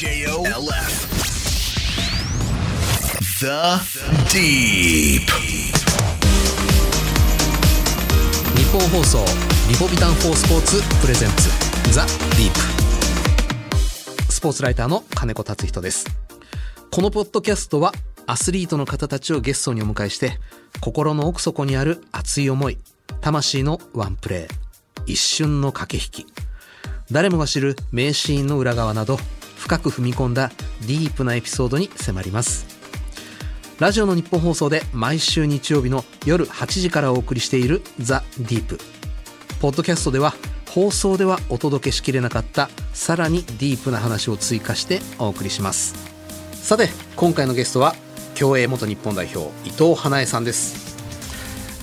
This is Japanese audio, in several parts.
J-O-L-F The Deep. 日本放送リポビタン4スポーツプレゼンツ。ザ・ディープスポーツライターの金子達人です。このポッドキャストはアスリートの方たちをゲストにお迎えして心の奥底にある熱い思い魂のワンプレー一瞬の駆け引き。誰もが知る名シーンの裏側など深く踏み込んだディープなエピソードに迫ります。ラジオの日本放送で毎週日曜日の夜8時からお送りしているザ・ディープ。ポッドキャストでは放送ではお届けしきれなかったさらにディープな話を追加してお送りします。さて今回のゲストは競泳元日本代表伊藤花江さんです、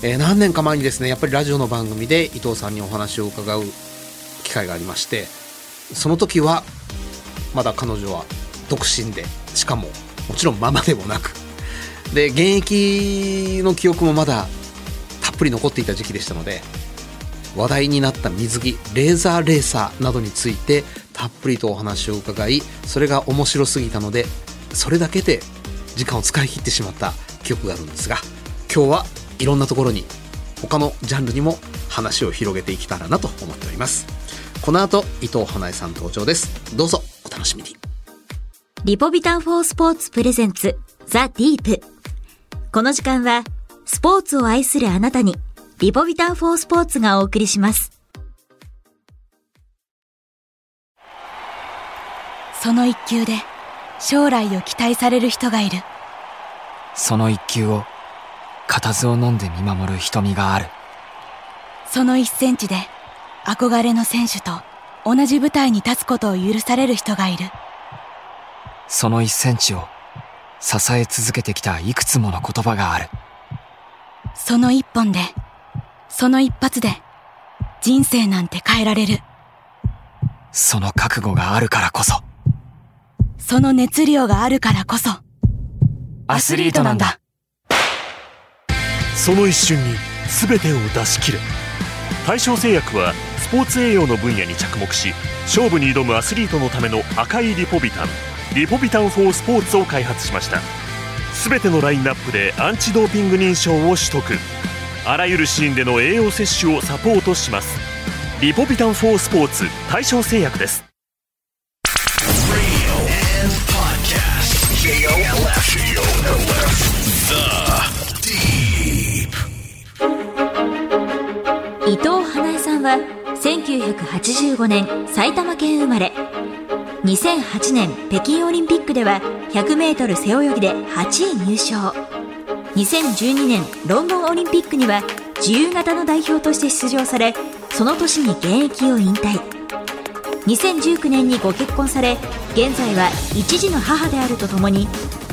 えー何年か前にですねやっぱりラジオの番組で伊藤さんにお話を伺う機会がありましてその時はまだ彼女は独身でしかももちろんママでもなく。で現役の記憶もまだたっぷり残っていた時期でしたので話題になった水着レーザーレーサーなどについてたっぷりとお話を伺いそれが面白すぎたのでそれだけで時間を使い切ってしまった記憶があるんですが今日はいろんなところに他のジャンルにも話を広げていけたらなと思っております。この後伊藤花江さん登場です。どうぞ。お楽しみに。リポビタン4スポーツプレゼンツザ・ディープ。この時間はスポーツを愛するあなたにリポビタン4スポーツがお送りします。その一球で将来を期待される人がいる。その一球を固唾を飲んで見守る瞳がある。その一センチで憧れの選手と同じ舞台に立つことを許される人がいる。その一センチを支え続けてきたいくつもの言葉がある。その一本でその一発で人生なんて変えられる。その覚悟があるからこそ。その熱量があるからこそ。アスリートなんだ。その一瞬に全てを出し切れ大正製薬はスポーツ栄養の分野に着目し勝負に挑むアスリートのための赤いリポビタンリポビタン4スポーツを開発しました。全てのラインナップでアンチドーピング認証を取得。あらゆるシーンでの栄養摂取をサポートします。リポビタン4スポーツ大正製薬です。伊藤花江さんは1985年埼玉県生まれ。2008年北京オリンピックでは 100m 背泳ぎで8位入賞。2012年ロンドンオリンピックには自由形の代表として出場されその年に現役を引退。2019年にご結婚され現在は一児の母であるとともに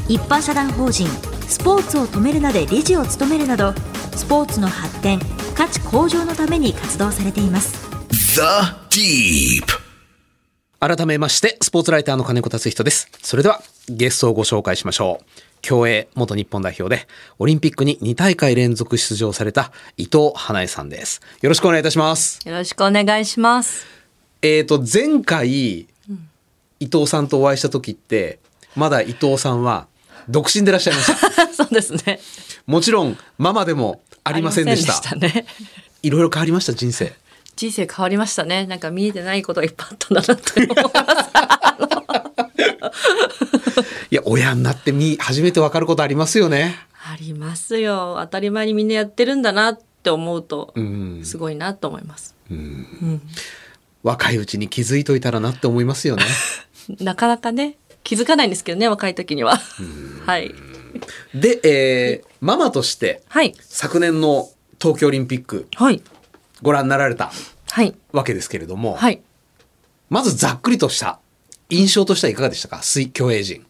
一般社団法人スポーツを止めるなで理事を務めるなどスポーツの発展価値向上のために活動されています。The Deep. 改めましてスポーツライターの金子達人です。それではゲストをご紹介しましょう。競泳元日本代表でオリンピックに2大会連続出場された伊藤花江さんです。よろしくお願いいたします。よろしくお願いします。えーと前回、伊藤さんとお会いした時ってまだ伊藤さんは独身でいらっしゃいました。そうですね。もちろんママでもありませんでした。ありませんでしたね。いろいろ変わりました人生人生変わりましたね。なんか見えてないことがいっぱいあったんだなって思います。いや親になってみ初めて分かることありますよねありますよ。当たり前にみんなやってるんだなって思うと、うんすごいなと思います。若いうちに気づいといたらなって思いますよね なかなかね、気づかないんですけどね、若い時には。はい。で、えーママとしてはい。昨年の東京オリンピックはい。ご覧になられたはい。わけですけれども、はい。まずざっくりとした印象としてはいかがでしたか？水競泳陣。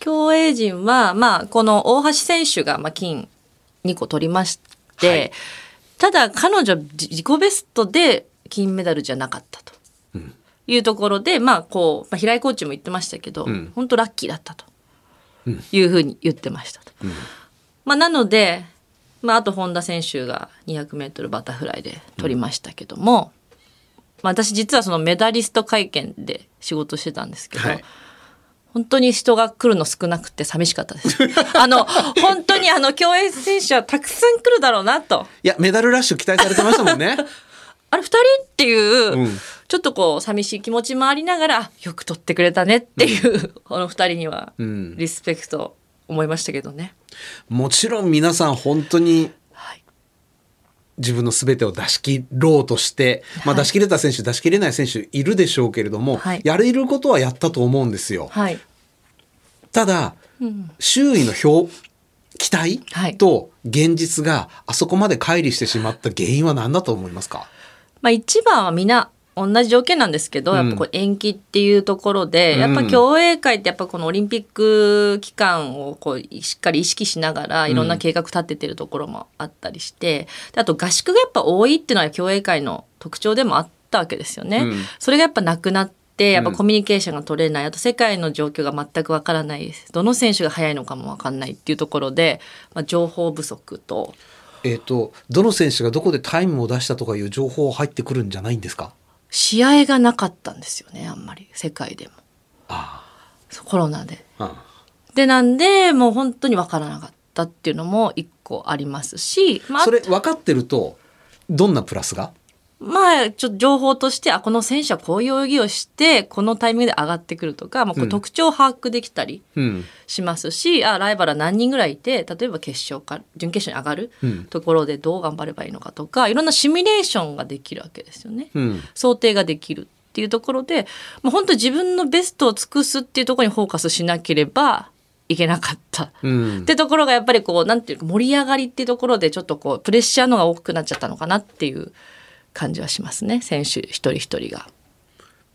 競泳陣は、まあ、この大橋選手が、まあ、金2個取りまして、はい。ただ彼女自自己ベストで金メダルじゃなかったというところで、まあこう、まあ、平井コーチも言ってましたけど、ん。本当ラッキーだったというふうに言ってましたと。まあ、なので、まあ、あと本田選手が 200m バタフライで取りましたけども、まあ、私実はそのメダリスト会見で仕事してたんですけど、はい本当に人が来るの少なくて寂しかったです。あの、本当にあの、競泳選手はたくさん来るだろうなと。いや、メダルラッシュ期待されてましたもんね。あれ、二人っていう、うんちょっとこう、寂しい気持ちもありながら、よく取ってくれたねっていう、この二人にはん、リスペクト思いましたけどね。もちろん皆さん本当にはい。自分の全てを出し切ろうとして、まあ、出し切れた選手出し切れない選手いるでしょうけれども、はいやれることはやったと思うんですよ。はい。ただ、周囲の評期待はいと現実があそこまで乖離してしまった原因は何だと思いますか？まあ一番はみんな同じ条件なんですけど、やっぱこう延期っていうところで、うん。やっぱ競泳会ってやっぱこのオリンピック期間をこうしっかり意識しながらいろんな計画立ててるところもあったりして、であと合宿がやっぱ多いっていうのは競泳会の特徴でもあったわけですよね。うん。それがやっぱなくなってやっぱコミュニケーションが取れない、あと世界の状況が全くわからない。どの選手が速いのかもわかんないっていうところで、まあ、情報不足と。えっ、とどの選手がどこでタイムを出したとかいう情報入ってくるんじゃないんですか？試合がなかったんですよねあんまり。世界でも。コロナで。あでなんでもう本当に分からなかったっていうのも一個ありますし、まあ、それ分かってるとどんなプラスが？まあちょっと情報としてあこの選手はこういう泳ぎをしてこのタイミングで上がってくるとか、まあ、こう特徴を把握できたりうん。しますし、あライバルは何人ぐらいいて例えば決勝か準決勝に上がるうん。ところでどう頑張ればいいのかとかいろんなシミュレーションができるわけですよね。うん。想定ができるっていうところで、もう本当自分のベストを尽くすっていうところにフォーカスしなければいけなかった。うん。ってところがやっぱりこうなんていうか盛り上がりっていうところでちょっとこうプレッシャーのが多くなっちゃったのかなっていう感じはしますね。選手一人一人が。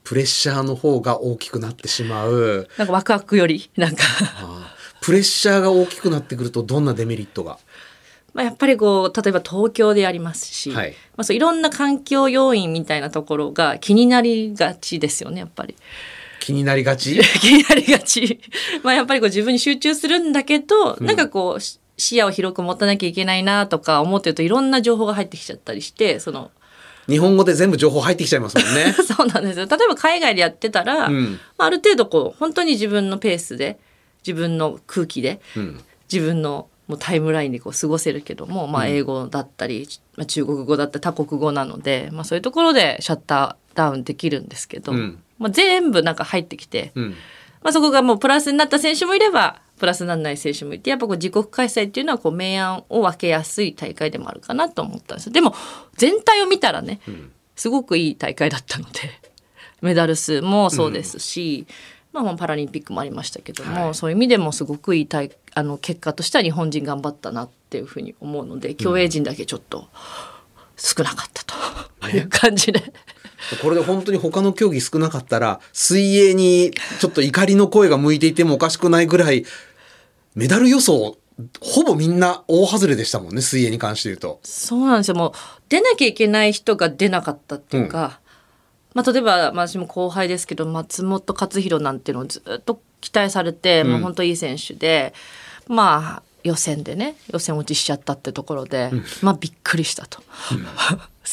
プレッシャーの方が大きくなってしまう。なんかワクワクよりなんか。ああプレッシャーが大きくなってくるとどんなデメリットが？まあやっぱりこう例えば東京でやりますし、はい。まあ、そういろんな環境要因みたいなところが気になりがちですよねやっぱり。気になりがち？気になりがち。まあやっぱりこう自分に集中するんだけど、なんかこうし視野を広く持たなきゃいけないなとか思ってるといろんな情報が入ってきちゃったりして、その、日本語で全部情報入ってきちゃいますもんね。そうなんですよ。例えば海外でやってたら、うん。まあ、ある程度こう本当に自分のペースで、自分の空気で、うん。自分のもうタイムラインでこう過ごせるけども、まあ、英語だったり、まあ、中国語だったり多国語なので、まあ、そういうところでシャッターダウンできるんですけど、うん。まあ、全部なんか入ってきて、うん。まあ、そこがもうプラスになった選手もいればプラスにならない選手もいてやっぱこう自国開催っていうのはこう明暗を分けやすい大会でもあるかなと思ったんですでも全体を見たらね、すごくいい大会だったので メダル数もそうですし、まあ、まあパラリンピックもありましたけども、そういう意味でもすごくいい大あの結果としては日本人頑張ったなっていうふうに思うので競泳陣だけちょっと少なかったという感じで。これで本当に他の競技少なかったら水泳にちょっと怒りの声が向いていてもおかしくないぐらいメダル予想ほぼみんな大外れでしたもんね水泳に関して言うと。そうなんですよ。もう出なきゃいけない人が出なかったっていうか、まあ例えば、まあ、私も後輩ですけど松本克弘なんていうのをずっと期待されて、もう本当いい選手でまあ予選でね予選落ちしちゃったってところで、まあびっくりしたと。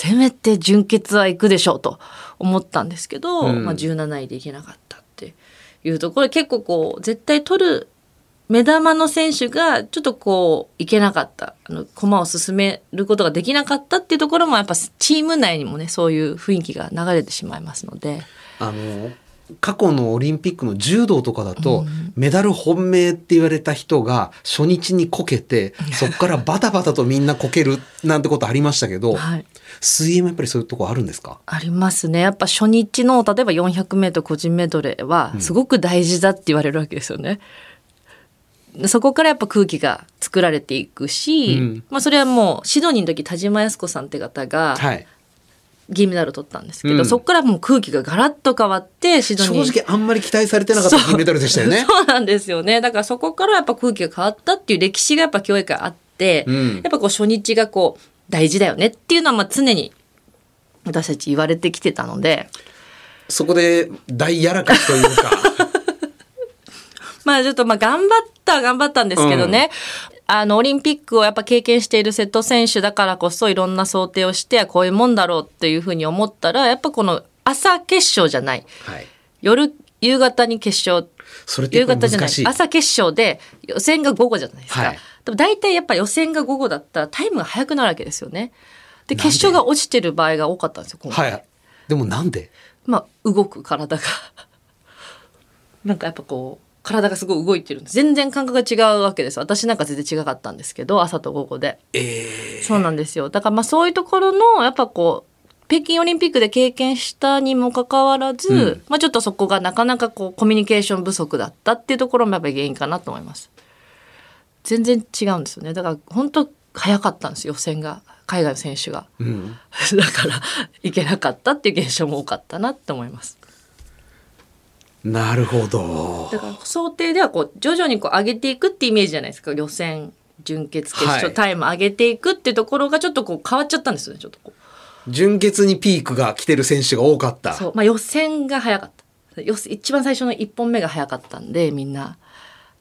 せめて準決は行くでしょうと思ったんですけど、うん。まあ、17位で行けなかったっていうところで結構こう絶対取る目玉の選手がちょっとこういけなかった。あの駒を進めることができなかったっていうところもやっぱチーム内にもねそういう雰囲気が流れてしまいますので。あの過去のオリンピックの柔道とかだと、メダル本命って言われた人が初日にこけてそこからバタバタとみんなこけるなんてことありましたけど、はい。水泳もやっぱりそういうとこあるんですか？ありますね。やっぱ初日の例えば 400m 個人メドレーはすごく大事だって言われるわけですよね。そこからやっぱ空気が作られていくし、うん。まあ、それはもうシドニーの時田島靖子さんって方がはい銀メダル取ったんですけど、うんそこからもう空気がガラッと変わってシドニー正直あんまり期待されてなかった銀メダルでしたよね。そうなんですよね。だからそこからやっぱ空気が変わったっていう歴史がやっぱ競泳界あって、うんやっぱこう初日がこう大事だよねっていうのはまあ常に私たち言われてきてたので、そこで大やらかしというか。まあちょっとまあ頑張ったは頑張ったんですけどね、あのオリンピックをやっぱ経験している瀬戸選手だからこそいろんな想定をしてこういうもんだろうっていうふうに思ったらやっぱこの朝決勝じゃない。はい。夜夕方に決勝。それってやっぱ夕方じゃない。朝決勝で予選が午後じゃないですか、はい。でも大体やっぱ予選が午後だったらタイムが速くなるわけですよね。で決勝が落ちてる場合が多かったんですよ今回、はい。でもなんで？まあ動く体が。なんかやっぱこう体がすごい動いてる全然感覚が違うわけです。私なんか全然違かったんですけど朝と午後で。えそうなんですよ。だからまあそういうところのやっぱこう北京オリンピックで経験したにもかかわらず、うん。まあちょっとそこがなかなかこうコミュニケーション不足だったっていうところもやっぱり原因かなと思います。全然違うんですよね。だから本当早かったんですよ。予選が。海外の選手が。ーうん。だからいけなかったっていう現象も多かったなって思いますなるほど。だから想定ではこう徐々にこう上げていくってイメージじゃないですか予選準決決勝、はい。タイム上げていくっていうところがちょっとこう変わっちゃったんですよねちょっとこう。純潔にピークが来てる選手が多かった。そう、まあ、予選が早かった。一番最初の1本目が早かったんでみんな。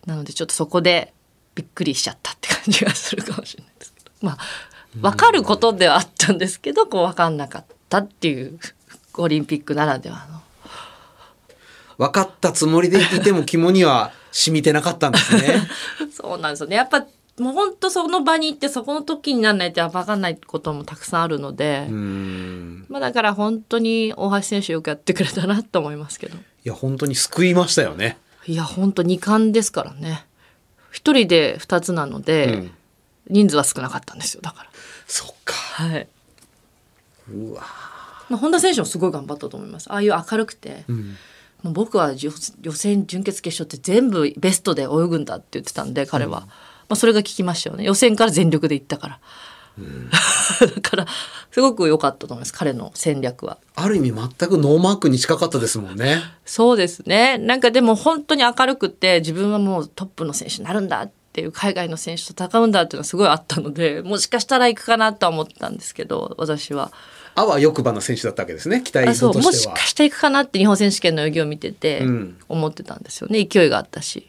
なのでちょっとそこでびっくりしちゃったって感じがするかもしれないですけど。まあ分かることではあったんですけどこう分かんなかったっていうオリンピックならではの分かったつもりでいても肝には染みてなかったんですね。そうなんですよねやっぱもう本当その場に行ってそこの時にならないと分かんないこともたくさんあるので。まあ、だから本当に大橋選手よくやってくれたなと思いますけどいや、本当に救いましたよね。いや本当2冠ですからね一人で2つなので、うん人数は少なかったんですよだからそっか。はい、うわ。まあ、本田選手もすごい頑張ったと思いますああいう明るくて、うん。もう僕は予予選準決決勝って全部ベストで泳ぐんだって言ってたんで彼は、まあ、それが効きましたよね。予選から全力でいったから、だからすごく良かったと思います彼の戦略は。ある意味全くノーマークに近かったですもんね。そうですね。なんかでも本当に明るくて自分はもうトップの選手になるんだっていう海外の選手と戦うんだっていうのはすごいあったのでもしかしたら行くかなとは思ったんですけど私はあわよくばの選手だったわけですね。期待としは。もしてか。して行くかなって日本選手権の泳ぎを見ててうん。思ってたんですよね。勢いがあったし、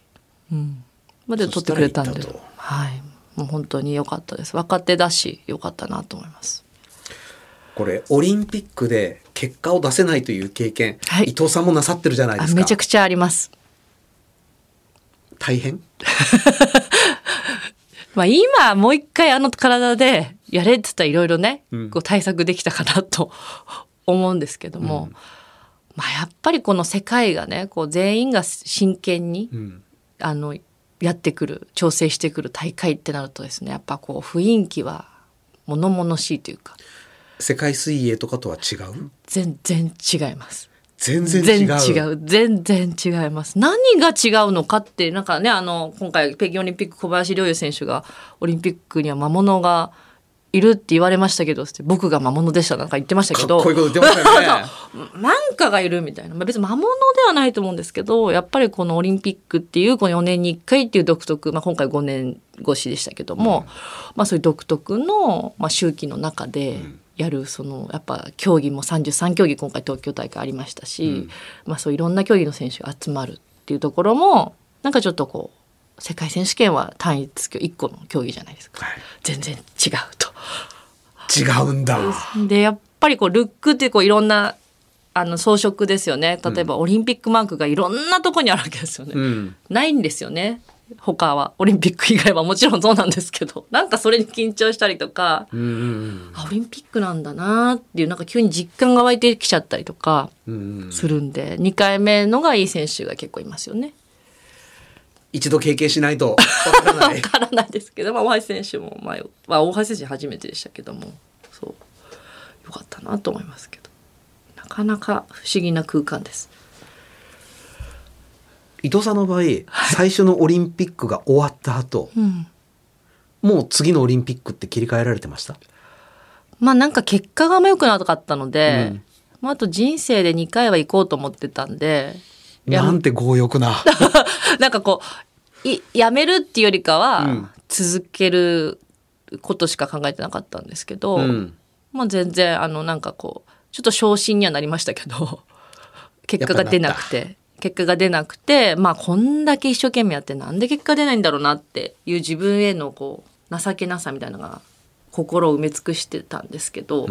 うん、まあでも取ってくれたんで。はい。もう本当に良かったです。若手だし良かったなと思います。これオリンピックで結果を出せないという経験、はい。伊藤さんもなさってるじゃないですか。あめちゃくちゃあります。大変？まあ今もう一回あの体でやれって言ったらいろいろね、うんこう対策できたかなと 思うんですけども、まあやっぱりこの世界がねこう全員が真剣に、うん。あのやってくる調整してくる大会ってなるとですねやっぱこう雰囲気は物々しいというか世界水泳とかとは違う？全然違います。全然違う。全違う全然違います何が違うのかってなんかねあの今回北京オリンピック小林陵侑選手がオリンピックには魔物がいるって言われましたけど僕が魔物でしたなんか言ってましたけど。こいいこと言ってましたよね。なんかがいるみたいな、まあ、別に魔物ではないと思うんですけどやっぱりこのオリンピックっていうこの4年に1回っていう独特、まあ、今回5年越しでしたけども、まあ、そういう独特の、まあ、周期の中でやるそのやっぱ競技も33競技今回東京大会ありましたし、まあ、そういろんな競技の選手が集まるっていうところもなんかちょっとこう世界選手権は単一1個の競技じゃないですか、はい全然違うと。違うんだ。でやっぱりこうルックってこういろんなあの装飾ですよね例えばオリンピックマークがいろんなとこにあるわけですよね、うん。ないんですよね他はオリンピック以外はもちろんそうなんですけど なんかそれに緊張したりとか、うんうんあオリンピックなんだなっていうなんか急に実感が湧いてきちゃったりとかうんうん。するんで、2回目のがいい選手が結構いますよね。一度経験しないと わからなわい。からないですけど、まあ、大橋選手も前、まあ、大橋選手初めてでしたけどもそうよかったなと思いますけどなかなか不思議な空間です。伊藤さんの場合、最初のオリンピックが終わった後、うんもう次のオリンピックって切り替えられてました？まあなんか結果があんま良くなかったので、うんまあ、あと人生で2回は行こうと思ってたんでなんて強欲な。なんかこういやめるっていうよりかうはん。続けることしか考えてなかったんですけど、うん。まあ全然あのなんかこうちょっと昇進にはなりましたけど 結果が出なくて結果が出なくてまあこんだけ一生懸命やってなんで結果出ないんだろうなっていう自分へのこう情けなさみたいなのが心を埋め尽くしてたんですけど、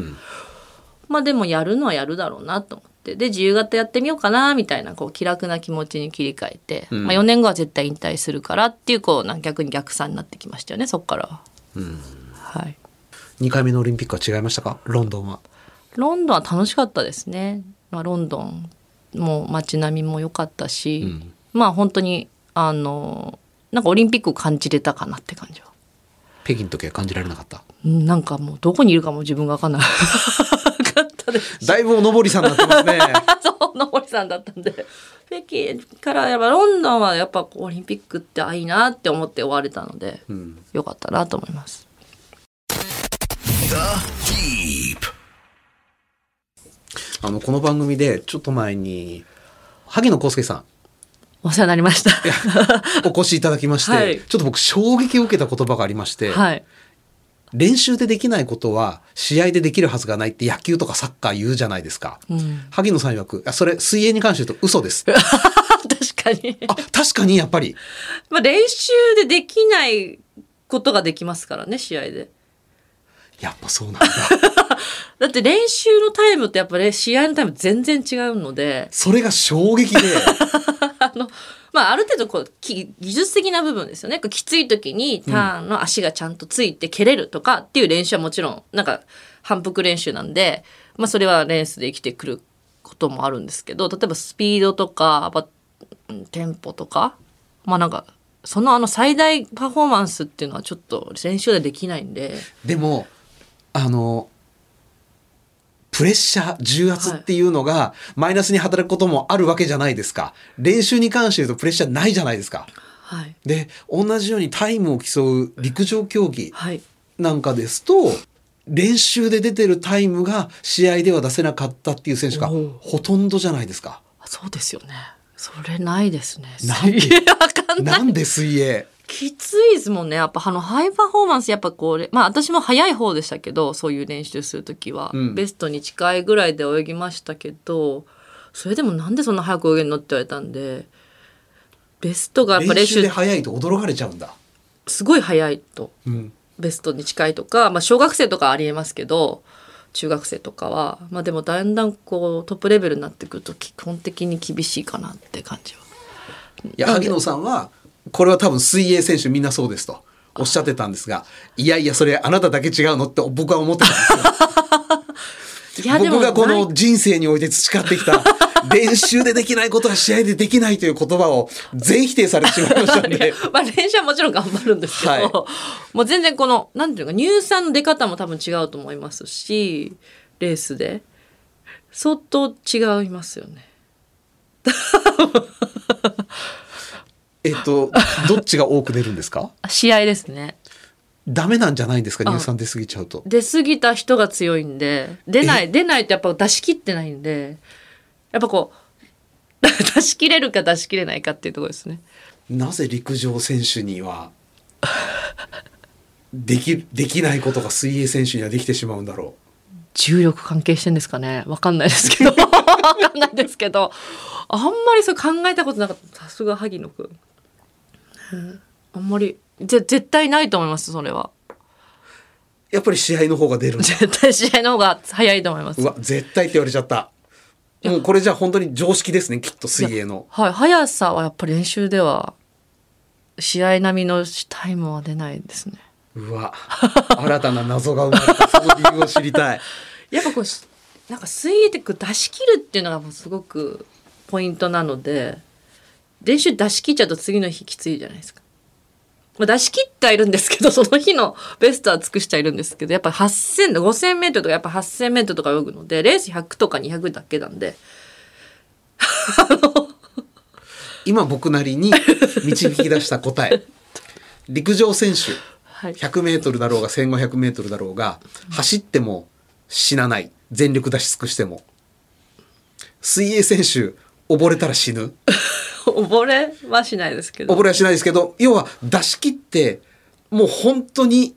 まあでもやるのはやるだろうなと思ってで自由形やってみようかなみたいなこう気楽な気持ちに切り替えて、まあ、4年後は絶対引退するからっていうこう逆に逆算になってきましたよねそっからは。はい2回目のオリンピックは違いましたか？ロンドンは。ロンドンは楽しかったですね。まあ、ロンドンも街並みも良かったし、まあ本当にあのなんかオリンピックを感じれたかなって感じは。北京の時は感じられなかった？うんなんかもうどこにいるかも自分が分かんなかったです。だいぶおのぼりさんになってますね。そう、のぼりさんだったんで。北京からやっぱロンドンはやっぱこうオリンピックってあいいなって思って終われたので、んよかったなと思います。あの、この番組でちょっと前に、萩野公介さん、お世話になりました。お越しいただきまして、はいちょっと僕衝撃を受けた言葉がありまして、はい。練習でできないことは試合でできるはずがないって野球とかサッカー言うじゃないですか。うん、萩野さん曰く、あそれ水泳に関して言うと嘘です。確かに。あ、確かにやっぱり。まあ、練習でできないことができますからね試合でやっぱそうなんだ。だって練習のタイムってやっぱり試合のタイム全然違うのでそれが衝撃で、あの、まあ、ある程度こうき技術的な部分ですよねこうきつい時にターンの足がちゃんとついて蹴れるとかっていう練習はもちろんなんか反復練習なんで、まあ、それはレースで生きてくることもあるんですけど例えばスピードとかテンポとかまあなんかそのあの最大パフォーマンスっていうのはちょっと練習でできないんで。でも、あの、プレッシャー、重圧っていうのが、マイナスに働くこともあるわけじゃないですか。練習に関して言うとプレッシャーないじゃないですか。はいで、同じようにタイムを競う陸上競技はいなんかですと、練習で出てるタイムが試合では出せなかったっていう選手がほとんどじゃないですか。そうですよね。それないですね。なんで水泳きついですもんね。やっぱあのハイパフォーマンスやっぱこう、まあ私も早い方でしたけど、そういう練習するときは、うんベストに近いぐらいで泳ぎましたけど、それでもなんでそんな早く泳げるのって言われたんで、ベストがやっぱ練習で速いと驚かれちゃうんだ。すごい早いと。うん。ベストに近いとか、まあ、小学生とかありえますけど中学生とかは、まあ、でもだんだんこうトップレベルになってくると基本的に厳しいかなって感じは。いや、萩野さんは、これは多分水泳選手みんなそうですとおっしゃってたんですが、いやいや、それあなただけ違うのって僕は思ってたんですよ。僕がこの人生において培ってきた 練習でできないことは試合でできないという言葉を全否定されてしまいましたんで。まあ練習はもちろん頑張るんですけど、はいもう全然このなんていうのか乳酸の出方も多分違うと思いますしレースで相当違いますよね。えっと、どっちが多く出るんですか？試合ですね。ダメなんじゃないんですか？あ乳酸出過ぎちゃうと。出過ぎた人が強いんで。出ない出ないとやっぱ出し切ってないんで。やっぱこう 出し切れるか出し切れないかっていうところですね。なぜ陸上選手には、でき、できないことが水泳選手にはできてしまうんだろ重力関係してんですかね。わかんないですけど。わかんないですけど。あんまりそう考えたことなかった。さすが萩野くんあんまりぜ絶対ないと思いますそれはう。やっぱり試合の方が出るんだ。絶対試合の方が早いと思いますうわ、絶対って言われちゃった。もうこれじゃあ本当に常識ですね、きっと水泳の。はい速さはやっぱり練習では試合並みのタイムは出ないですねうわ、新たな謎が生まれた。その理由を知りたい。やっぱこうしなんか水泳って出し切るっていうのがもうすごくポイントなので練習出し切っちゃうと次の日きついじゃないですか。まあ、出し切ってはいるんですけど その日のベストは尽くしてはいるんですけどやっぱ8,000 5000メートルとかやっぱ8,000メートルとか泳ぐのでレース100とか200だけなんで今僕なりに導き出した答え。陸上選手、はい100メートルだろうが1500メートルだろうが、走っても死なない。全力出し尽くしても。水泳選手、溺れたら死ぬ。溺れはしないですけど溺れはしないですけど、要は出し切って、もう本当に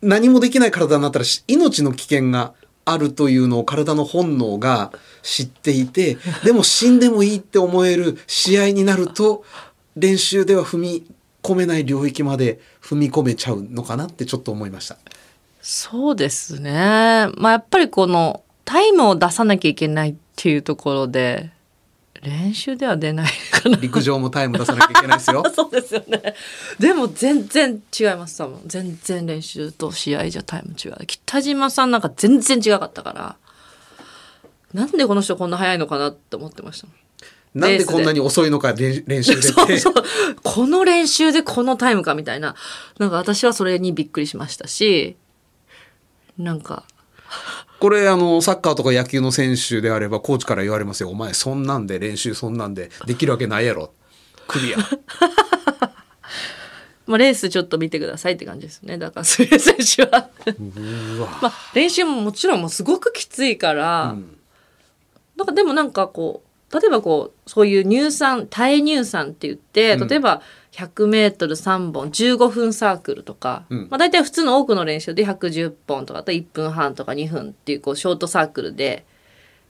何もできない体になったらし命の危険があるというのを体の本能が知っていて、でも死んでもいいって思える試合になると、練習では踏み込めない領域まで踏み込めちゃうのかなってちょっと思いました。そうですね。まあやっぱりこのタイムを出さなきゃいけないっていうところで練習では出ないかな。陸上もタイム出さなきゃいけないですよ。そうですよね。でも全然違います多分。全然練習と試合じゃタイム違う。北島さんなんか全然違かったから。なんでこの人こんな速いのかなって思ってました。なんでこんなに遅いのか練練習でそうそう。この練習でこのタイムかみたいな。なんか私はそれにびっくりしましたし。なんかこれあのサッカーとか野球の選手であればコーチから言われますよ「お前そんなんで練習そんなんでできるわけないやろ」クリア。まあ、レースちょっと見てくださいって感じですね。だから水泳選手は。まあ、練習ももちろんもうすごくきついから、なんかでもなんかこう例えばこうそういう乳酸耐乳酸って言ってうん。例えば 100m3 本15分サークルとか、うん。まあ、大体普通の多くの練習で110本とかあと1分半とか2分っていうこうショートサークルで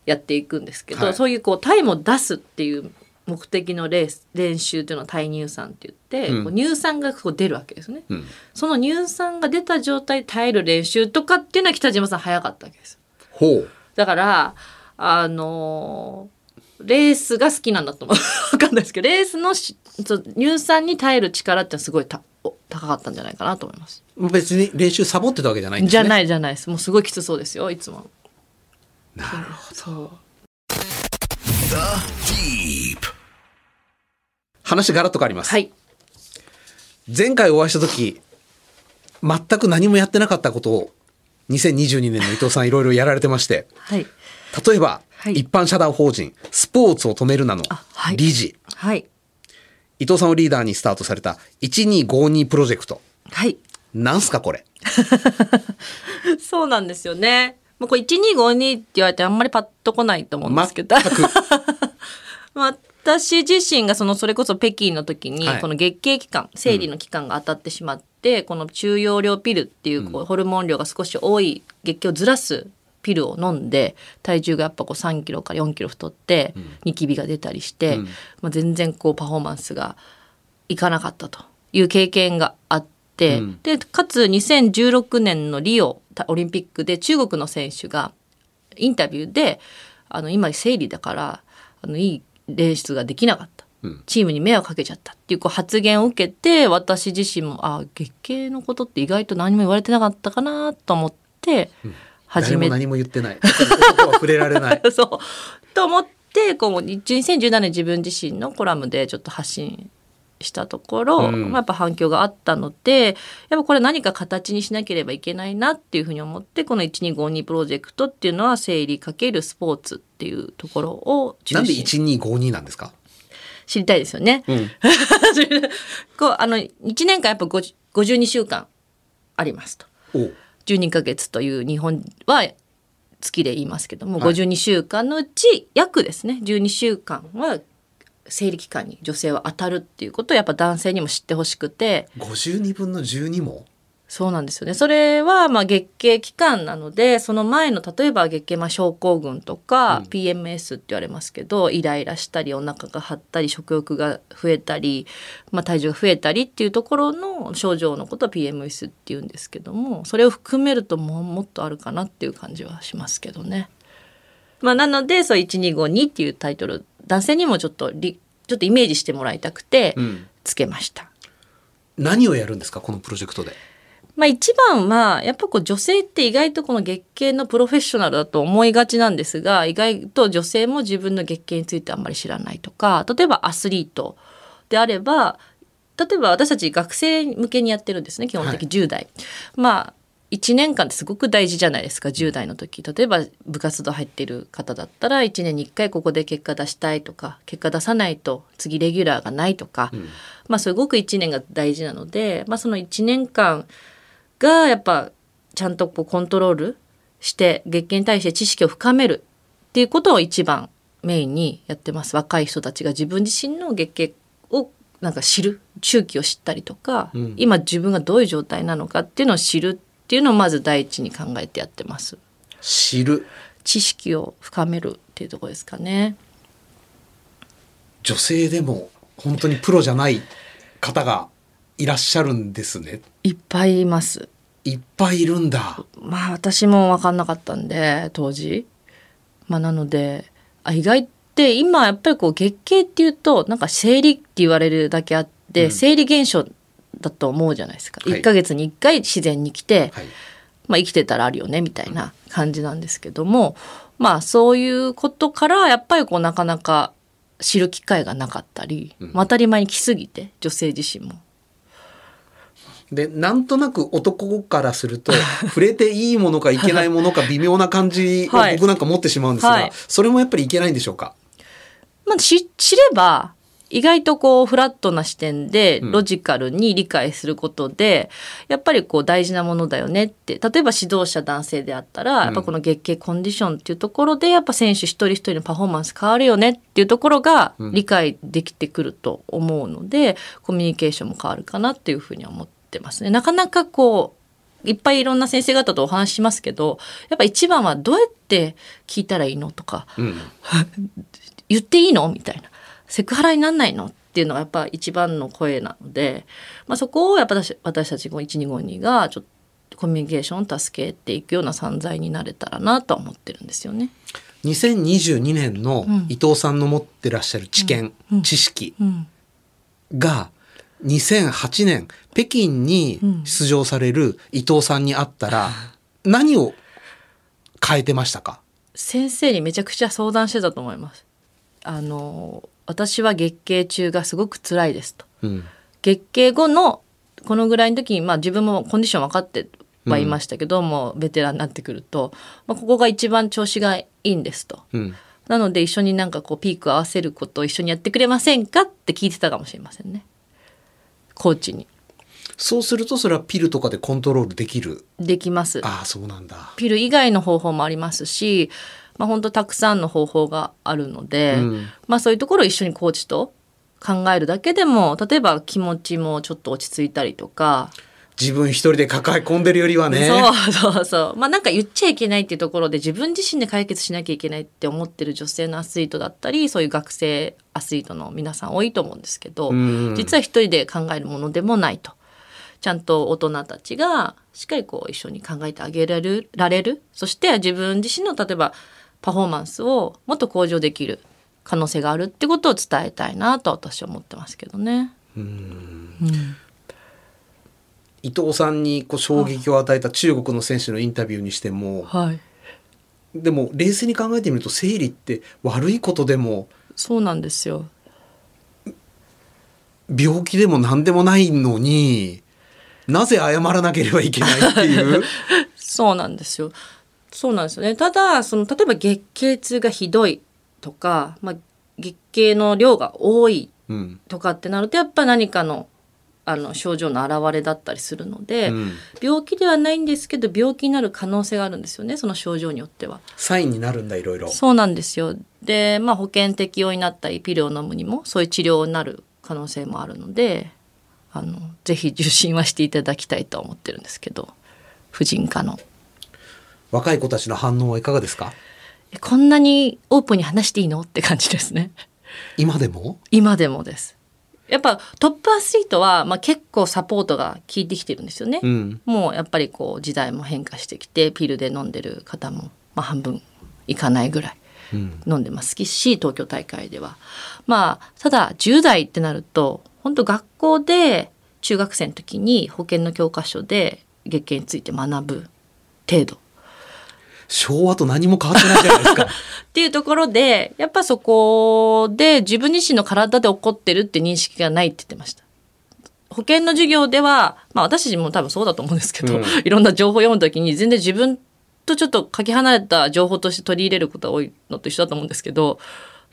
やっていくんですけど、はい。そういうこうタイムを出すっていう目的のレース練習っていうのは耐乳酸って言って、うん。こう乳酸がこう出るわけですね。うん。その乳酸が出た状態で耐える練習とかっていうのは北島さん早かったわけです。ほう。だから、あのーレースが好きなんだと思う。わかんないですけど、レースのしそう乳酸に耐える力ってすごいたお高かったんじゃないかなと思います。別に練習サボってたわけじゃないんですねじゃないじゃないです。もうすごいきつそうですよ、いつも。なるほど.話ガラッと変わります、はい。前回お会いした時全く何もやってなかったことを2022年の伊藤さんいろいろやられてましてはい。例えば、はい。一般社団法人スポーツを止めるなのあはい。理事、はい。伊藤さんをリーダーにスタートされた1252プロジェクト。はい。なんすかこれ？そうなんですよね。もうこれ1252って言われてあんまりパッとこないと思うんですけど。全く。私自身がそのそれこそ北京の時にはい。この月経期間生理の期間が当たってしまって、この中容量ピルっていうこうホルモン量が少し多い月経をずらすピルを飲んで体重がやっぱこう3キロから4キロ太ってニキビが出たりして、うん。まあ、全然こうパフォーマンスがいかなかったと。いう経験があって、うん。でかつ2016年のリオオリンピックで中国の選手がインタビューであの今生理だからあのいいレースができなかった、うん。チームに迷惑かけちゃったっていうこう発言を受けて私自身もあ月経のことって意外と何も言われてなかったかなと思って始め何も言ってない。触れられない。そう。と思ってこう2017年自分自身のコラムでちょっと発信したところ、うん。まあ、やっぱ反響があったのでやっぱこれ何か形にしなければいけないなっていうふうに思ってこの1252プロジェクトっていうのは生理×スポーツっていうところを中なんで心1252なんですか？知りたいですよね。うん。こうあの1年間やっぱ50 52週間ありますと。お12ヶ月という日本は月で言いますけども、はい。52週間のうち約ですね。12週間は生理期間に女性は当たるっていうことをやっぱ男性にも知ってほしくて。52分の12も？そうなんですよねそれはまあ月経期間なのでその前の例えば月経まあ症候群とか、うん PMS って言われますけどイライラしたりお腹が張ったり食欲が増えたり、まあ、体重が増えたりっていうところの症状のことを PMS っていうんですけどもそれを含めるともうもっとあるかなっていう感じはしますけどね。まあ、なのでそう1252っていうタイトル男性にもちょっとリちょっとイメージしてもらいたくてうんつけました。何をやるんですかこのプロジェクトで？まあ一番はやっぱこう女性って意外とこの月経のプロフェッショナルだと思いがちなんですが意外と女性も自分の月経についてあんまり知らないとか例えばアスリートであれば例えば私たち学生向けにやってるんですね基本的はい。10代。まあ1年間ってすごく大事じゃないですか10代の時。例えば部活動入ってる方だったら1年に1回ここで結果出したいとか結果出さないと次レギュラーがないとか、ん。まあすごく1年が大事なので、まあ、その1年間がやっぱちゃんとこうコントロールして月経に対して知識を深めるっていうことを一番メインにやってます。若い人たちが自分自身の月経をなんか知る周期を知ったりとか、うん。今自分がどういう状態なのかっていうのを知るっていうのをまず第一に考えてやってます。知る。知識を深めるっていうところですかね。女性でも本当にプロじゃない方がいらっしゃるんですね。いっぱいいますいっぱいいるんだ。まあ私も分かんなかったんで当時。まあ、なのであ意外って今やっぱりこう月経っていうとなんか生理って言われるだけあって、うん。生理現象だと思うじゃないですか、はい。1ヶ月に1回自然に来て、はい。まあ、生きてたらあるよねみたいな感じなんですけども、まあそういうことからやっぱりこうなかなか知る機会がなかったり、うん。まあ当たり前に来すぎて女性自身も。でなんとなく男からすると 触れていいものかいけないものか微妙な感じをはい。僕なんか持ってしまうんですが、はい。それもやっぱりいけないんでしょうか？まあ、し知れば意外とこうフラットな視点でうん。ロジカルに理解することで、やっぱりこう大事なものだよねって例えば指導者男性であったら、うん。やっぱこの月経コンディションっていうところでやっぱ選手一人一人のパフォーマンス変わるよねっていうところがうん。理解できてくると思うので、コミュニケーションも変わるかなっていうふうには思ってますね。なかなかこういっぱいいろんな先生方とお話ししますけどやっぱ一番はどうやって聞いたらいいのとかうん。言っていいのみたいな。セクハラになんないのっていうのがやっぱ一番の声なので、まあ、そこをやっぱ私私たち1252がちょっとコミュニケーションを助けていくような存在になれたらなとは思ってるんですよね。2022年のうん。伊藤さんの持ってらっしゃる知見、うん。知識うん、が2008年北京に出場される伊藤さんに会ったら何を変えてましたか？先生にめちゃくちゃ相談してたと思います。あの私は月経中がすごく辛いですと。うん月経後のこのぐらいの時に、まあ、自分もコンディション分かってはいましたけど、もうベテランになってくると、まあ、ここが一番調子がいいんですと。うんなので一緒になんかこうピーク合わせることを一緒にやってくれませんか？って聞いてたかもしれませんね。コーチに。そうするとそれはピルとかでコントロールできる？できます。ああそうなんだピル以外の方法もありますし、まあ本当たくさんの方法があるので、うんまあそういうところを一緒にコーチと考えるだけでも、例えば気持ちもちょっと落ち着いたりとか、自分一人で抱え込んでるよりはねそうそうそう。まあなんか言っちゃいけないっていうところで自分自身で解決しなきゃいけないって思ってる女性のアスリートだったり、そういう学生アスリートの皆さん多いと思うんですけど、うん実は一人で考えるものでもないと。ちゃんと大人たちがしっかりこう一緒に考えてあげられる、られる。そして自分自身の例えばパフォーマンスをもっと向上できる可能性があるってことを伝えたいなと私は思ってますけどね。うん伊藤さんにこう衝撃を与えた中国の選手のインタビューにしてもはい。でも冷静に考えてみると生理って悪いことでもそうなんですよ。病気でも何でもないのになぜ謝らなければいけないっていう そうなんですよ。そうなんですよね。ただ、その、例えば月経痛がひどいとか、まあ、月経の量が多いうんとかってなると、やっぱ何かの、あの、症状の表れだったりするので、うん病気ではないんですけど、病気になる可能性があるんですよね、その症状によっては。サインになるんだいろいろそうなんですよ。で、まあ、保険適用になったり、ピルを飲むにも、そういう治療になる可能性もあるので、あの、ぜひ受診はしていただきたいとは思ってるんですけど、婦人科の。若い子たちの反応はいかがですか？えこんなにオープンに話していいの？って感じですね。今でも？今でもです。やっぱトップアスリートは、まあ、結構サポートが効いてきてるんですよね。うんもうやっぱりこう時代も変化してきてピルで飲んでる方も、まあ、半分いかないぐらいうん飲んでますし東京大会では。まあただ10代ってなると本当学校で中学生の時に保険の教科書で月経について学ぶ程度。昭和と何も変わってないじゃないですか。っていうところで、やっぱそこで自分自身の体で起こってるって認識がないって言ってました。保険の授業では、まあ私たちも多分そうだと思うんですけど、うん。いろんな情報を読むときに全然自分とちょっとかけ離れた情報として取り入れることが多いのと一緒だと思うんですけど、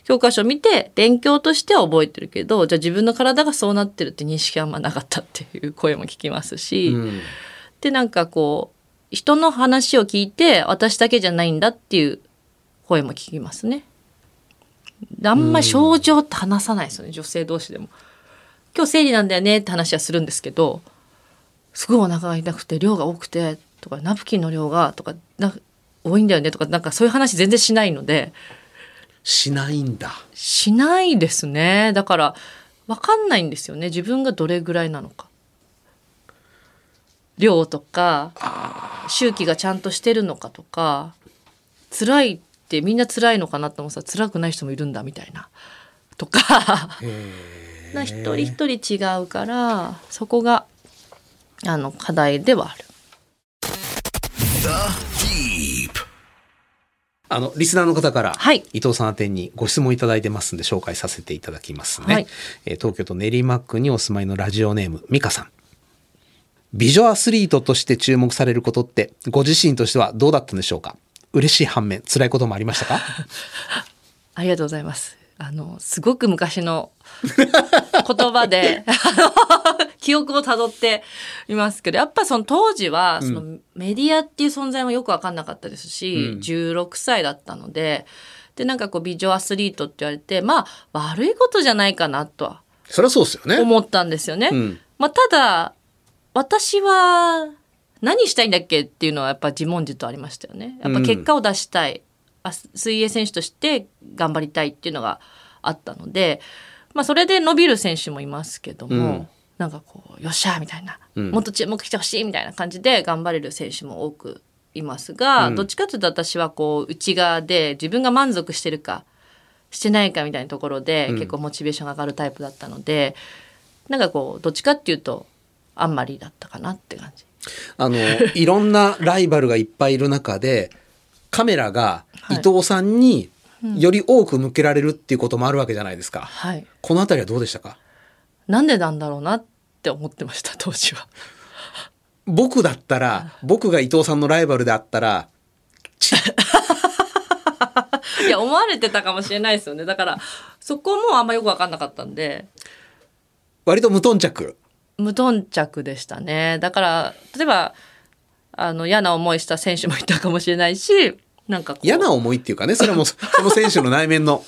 教科書を見て勉強としては覚えてるけど、じゃあ自分の体がそうなってるって認識はあんまなかったっていう声も聞きますし、うん。でなんかこう人の話を聞いて私だけじゃないんだっていう声も聞きますね。であんまり症状って話さないですよね、女性同士でも。今日生理なんだよねって話はするんですけどすごいお腹が痛くて量が多くてとかナプキンの量がとかな多いんだよねとかなんかそういう話全然しないのでしないんだしないですねだから分かんないんですよね自分がどれぐらいなのか。量とか周期がちゃんとしてるのかとか辛いってみんな辛いのかなと思ったら辛くない人もいるんだみたいなとかな一人一人違うからそこがあの課題ではある。あの、リスナーの方から、はい伊藤さん宛てにご質問いただいてますんで紹介させていただきますね。はいえー東京都練馬区にお住まいのラジオネーム、ミカさん。美女アスリートとして注目されることって、ご自身としてはどうだったんでしょうか？嬉しい反面、辛いこともありましたか？ありがとうございます。あの、すごく昔の 言葉で、記憶をたどっていますけど、やっぱその当時は、そのメディアっていう存在もよくわかんなかったですし、16歳だったので、で、なんかこう美女アスリートって言われて、まあ、悪いことじゃないかなとはそりゃそうですよね。思ったんですよね。うんまあ、ただ、私は何したいんだっけっていうのはやっぱ自問自答ありましたよね。やっぱ結果を出したい。あ水泳選手として頑張りたいっていうのがあったので、まあ、それで伸びる選手もいますけども、うん。なんかこうよっしゃーみたいな、うん。もっと注目してほしいみたいな感じで頑張れる選手も多くいますが、うん。どっちかというと私はこう内側で自分が満足してるかしてないかみたいなところで、うん。結構モチベーションが上がるタイプだったのでなんかこうどっちかっていうとあんまりだったかなって感じ。あの、いろんなライバルがいっぱいいる中で、カメラが伊藤さんにより多く向けられるっていうこともあるわけじゃないですか。はい、このあたりはどうでしたか？なんでなんだろうなって思ってました当時は。僕だったら、僕が伊藤さんのライバルであったら、いや思われてたかもしれないですよねだからそこもあんまよく分かんなかったんで割と無頓着。無頓着でしたねだから例えばあの嫌な思いした選手もいたかもしれないしなんか嫌な思いっていうかね、それはもう その選手の内面の。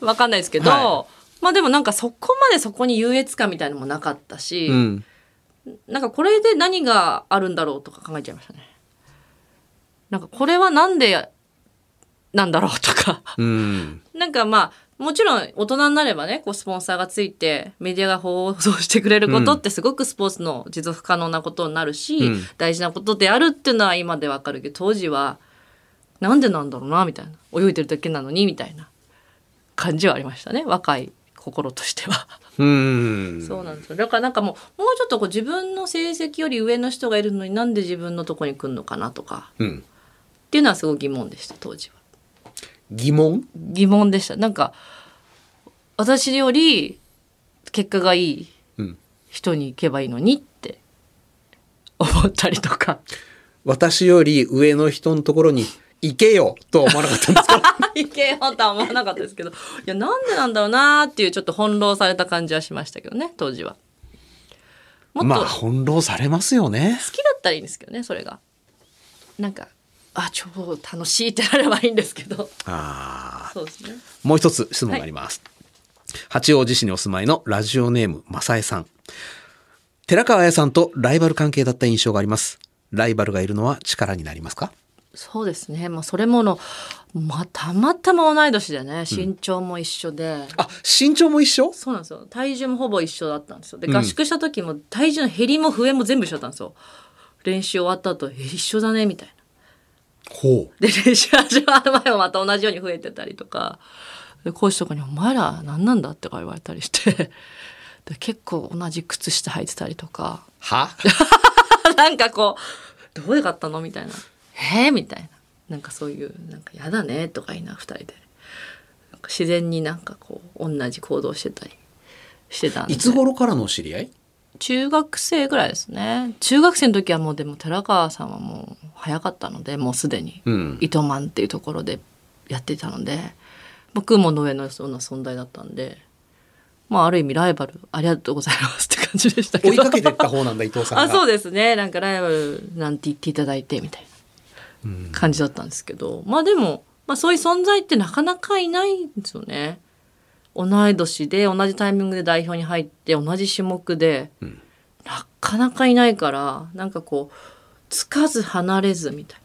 分かんないですけど、はまあでもなんかそこまでそこに優越感みたいのもなかったし、うん。なんかこれで何があるんだろうとか考えちゃいましたね。なんかこれはなんでなんだろうとか。うん。なんかまあもちろん大人になればねこうスポンサーがついてメディアが放送してくれることってすごくスポーツの持続可能なことになるし、うん大事なことであるっていうのは今でわかるけど当時はなんでなんだろうなみたいな泳いでるだけなのにみたいな感じはありましたね若い心としては。うん。そうなんですよだからなんかもうもうちょっとこう自分の成績より上の人がいるのになんで自分のとこに来るのかなとかうん。っていうのはすごい疑問でした当時は。疑問？疑問でしたなんか私より結果がいいうん。人に行けばいいのにって思ったりとか私より上の人のところに行けよとは思わなかったんですか？行けよとは思わなかったですけどいやなんでなんだろうなーっていうちょっと翻弄された感じはしましたけどね当時は。もっまあ、翻弄されますよね。きだったらいいんですけどねそれが。なんかあ超楽しいってなればいいんですけどああ。そうですね。もう一つ質問があります。八王子市にお住まいのラジオネーム、まさえさん。寺川綾さんとライバル関係だった印象があります。ライバルがいるのは力になりますか？そうですね。まあそれもの、まあ、たまたま同い年でね身長も一緒で。あ、身長も一緒？そうなんですよ体重もほぼ一緒だったんですよでうん合宿した時も体重の減りも増えも全部一緒だったんですよ練習終わった後え一緒だねみたいなほう。で練習始まる前もまた同じように増えてたりとか。でコーチとかに「お前ら何なんだ?」って言われたりして。で結構同じ靴下履いてたりとか。は？なんかこう「どうで買ったの?」みたいな「えー?」みたいな。なんかそういう「なんかやだね」とか言いな二人で。なんか自然になんかこう同じ行動してたりしてたんで。いつ頃からのお知り合い？中学生ぐらいですね。中学生の時はもうでも寺川さんはもう早かったのでもうすでに。うん。糸満っていうところでやってたので。僕もの上のような存在だったんで。まあある意味ライバルありがとうございますって感じでしたけど。追いかけてった方なんだ、伊藤さんが。あそうですね。なんかライバルなんて言っていただいてみたいな感じだったんですけど、まあでも、まあ、そういう存在ってなかなかいないんですよね。同い年で同じタイミングで代表に入って同じ種目で、なかなかいないからなんかこうつかず離れずみたいな。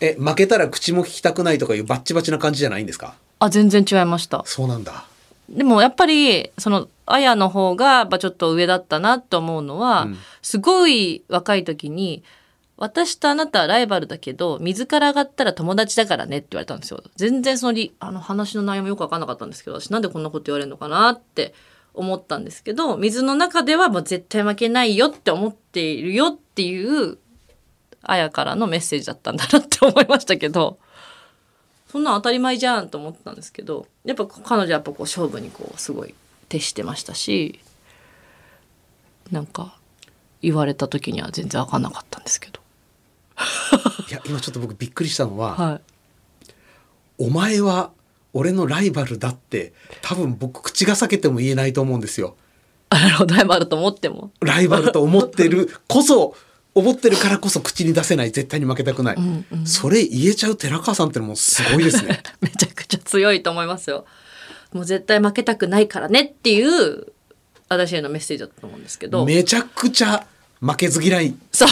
え、負けたら口も聞きたくないとかいうバッチバチな感じじゃないんですか？あ全然違いました。そうなんだ。でもやっぱりその綾の方がちょっと上だったなと思うのは、うん。すごい若い時に私とあなたはライバルだけど、水から上がったら友達だからねって言われたんですよ。全然そのり、あの話の内容もよくわかんなかったんですけど、私なんでこんなこと言われるのかなって思ったんですけど、水の中ではもう絶対負けないよって思っているよっていう、あやからのメッセージだったんだなって思いましたけど、そんなん当たり前じゃんと思ったんですけど、やっぱ彼女はやっぱこう勝負にこうすごい徹してましたし、なんか言われた時には全然わかんなかったんですけど。いや今ちょっと僕びっくりしたのは、はい。お前は俺のライバルだって多分僕口が裂けても言えないと思うんですよ。あなるほど、ライバルと思っても。ライバルと思ってるこそ思ってるからこそ口に出せない絶対に負けたくない、んうんそれ言えちゃう寺川さんってのもすごいですね めちゃくちゃ強いと思いますよ。もう絶対負けたくないからねっていう、私へのメッセージだったと思うんですけど。めちゃくちゃ負けず嫌いそう。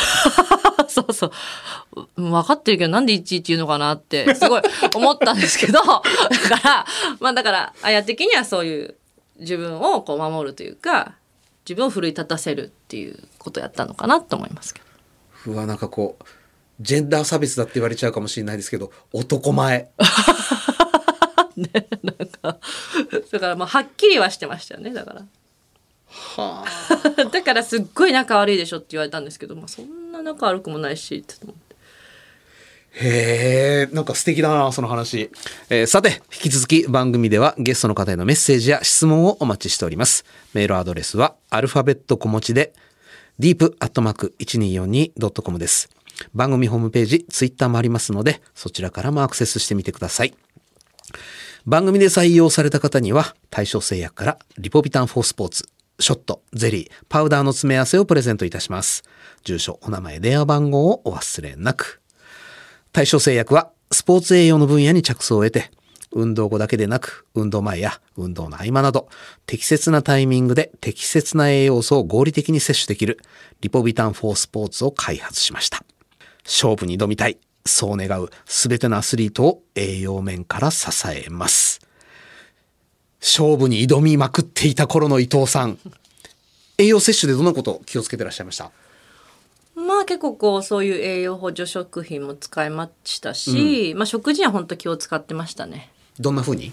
そうそう。うん分かってるけどなんでいちいち言うのかなってすごい思ったんですけど、だから、まあだから、あや的にはそういう自分をこう守るというか、自分を奮い立たせるっていうことをやったのかなと思いますけど。うわなんかこうジェンダー差別だって言われちゃうかもしれないですけど男前 だからまあはっきりはしてましたよね、だから。は だからすっごい仲悪いでしょって言われたんですけど、まあそんな仲悪くもないし、って思って。へえなんか素敵だなその話、えーさて引き続き番組ではゲストの方へのメッセージや質問をお待ちしております。メールアドレスはアルファベット小文字で deep.1242.com です。番組ホームページツイッターもありますのでそちらからもアクセスしてみてください。番組で採用された方には対象製薬からリポビタン4スポーツショットゼリーパウダーの詰め合わせをプレゼントいたします。住所お名前電話番号をお忘れなく対象製薬はスポーツ栄養の分野に着想を得て、運動後だけでなく、運動前や運動の合間など、適切なタイミングで適切な栄養素を合理的に摂取できるリポビタン4スポーツを開発しました。勝負に挑みたい、そう願うすべてのアスリートを栄養面から支えます。勝負に挑みまくっていた頃の伊藤さん。栄養摂取でどんなことを気をつけてらっしゃいました？まあ結構こうそういう栄養補助食品も使いましたし、まあ食事には本当気を使ってましたね。どんな風に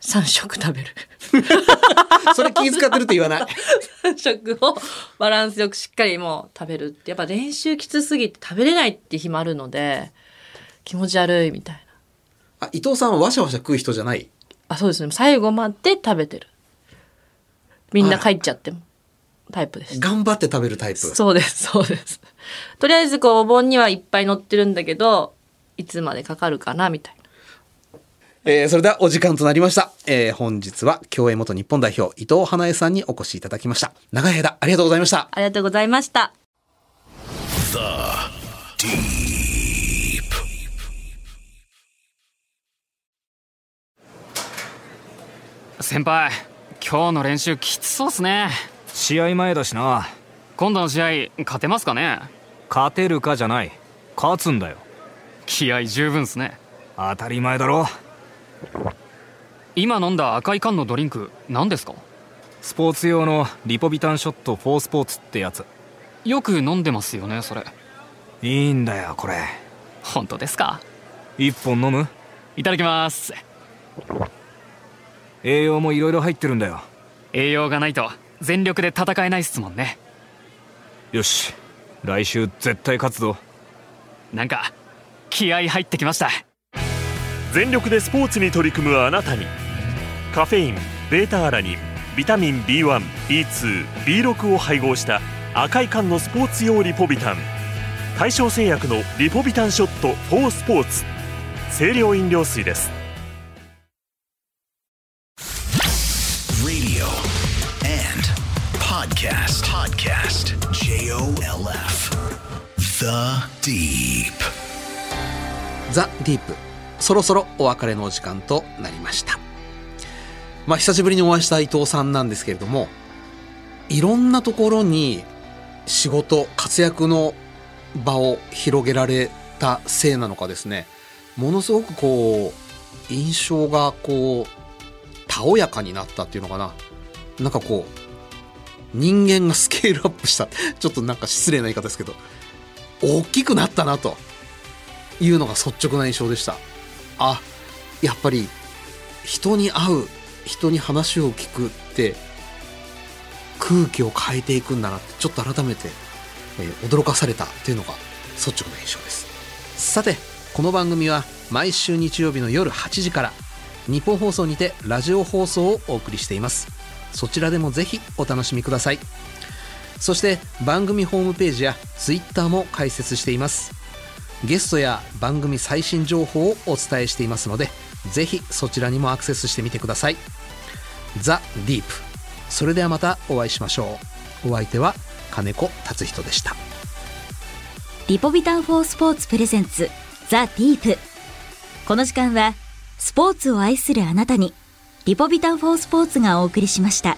？3食食べる。それ気遣ってると言わない？3食をバランスよくしっかりもう食べるって。やっぱ練習きつすぎて食べれないって日もあるので、気持ち悪いみたいな。あ伊藤さんはわしゃわしゃ食う人じゃない？あ、そうですね。最後まで食べてる。みんな帰っちゃってもタイプです。頑張って食べるタイプそうです、そうです。とりあえずこうお盆にはいっぱい乗ってるんだけど、いつまでかかるかなみたいな。えーそれではお時間となりました、えー本日は競泳元日本代表伊藤花江さんにお越しいただきました長い間ありがとうございましたありがとうございました。Deep. 先輩今日の練習きつそうっすね試合前だしな。今度の試合勝てますかね？勝てるかじゃない。勝つんだよ。気合十分っすね。当たり前だろ。今飲んだ赤い缶のドリンク何ですか？スポーツ用のリポビタンショット4スポーツってやつ。よく飲んでますよねそれ。いいんだよこれ。本当ですか？一本飲む？いただきます。栄養もいろいろ入ってるんだよ。栄養がないと全力で戦えないっすもんね。よし。来週絶対勝つぞ。なんか気合入ってきました。全力でスポーツに取り組むあなたに。カフェインベータアラニンビタミン B1B2B6 を配合した赤い缶のスポーツ用リポビタン。大正製薬のリポビタンショット4スポーツ。清涼飲料水です podcast. Podcast. J O L F. The Deep. ザ・ディープそろそろお別れのお時間となりましたまあ久しぶりにお会いした伊藤さんなんですけれどもいろんなところに仕事活躍の場を広げられたせいなのかですねものすごくこう印象がこうたおやかになったっていうのかななんかこう人間がスケールアップしたちょっとなんか失礼な言い方ですけど大きくなったなというのが率直な印象でした。あやっぱり人に会う人に話を聞くって空気を変えていくんだなってちょっと改めて、えー驚かされたっていうのが率直な印象です。さてこの番組は毎週日曜日の夜8時から日本放送にてラジオ放送をお送りしています。そちらでもぜひお楽しみください。そして番組ホームページやツイッターも開設しています。ゲストや番組最新情報をお伝えしていますのでぜひそちらにもアクセスしてみてください。ザ・ディープ。それではまたお会いしましょう。お相手は金子達人でした。リポビタンフォースポーツプレゼンツザ・ディープ。この時間はスポーツを愛するあなたにリポビタンフォースポーツがお送りしました。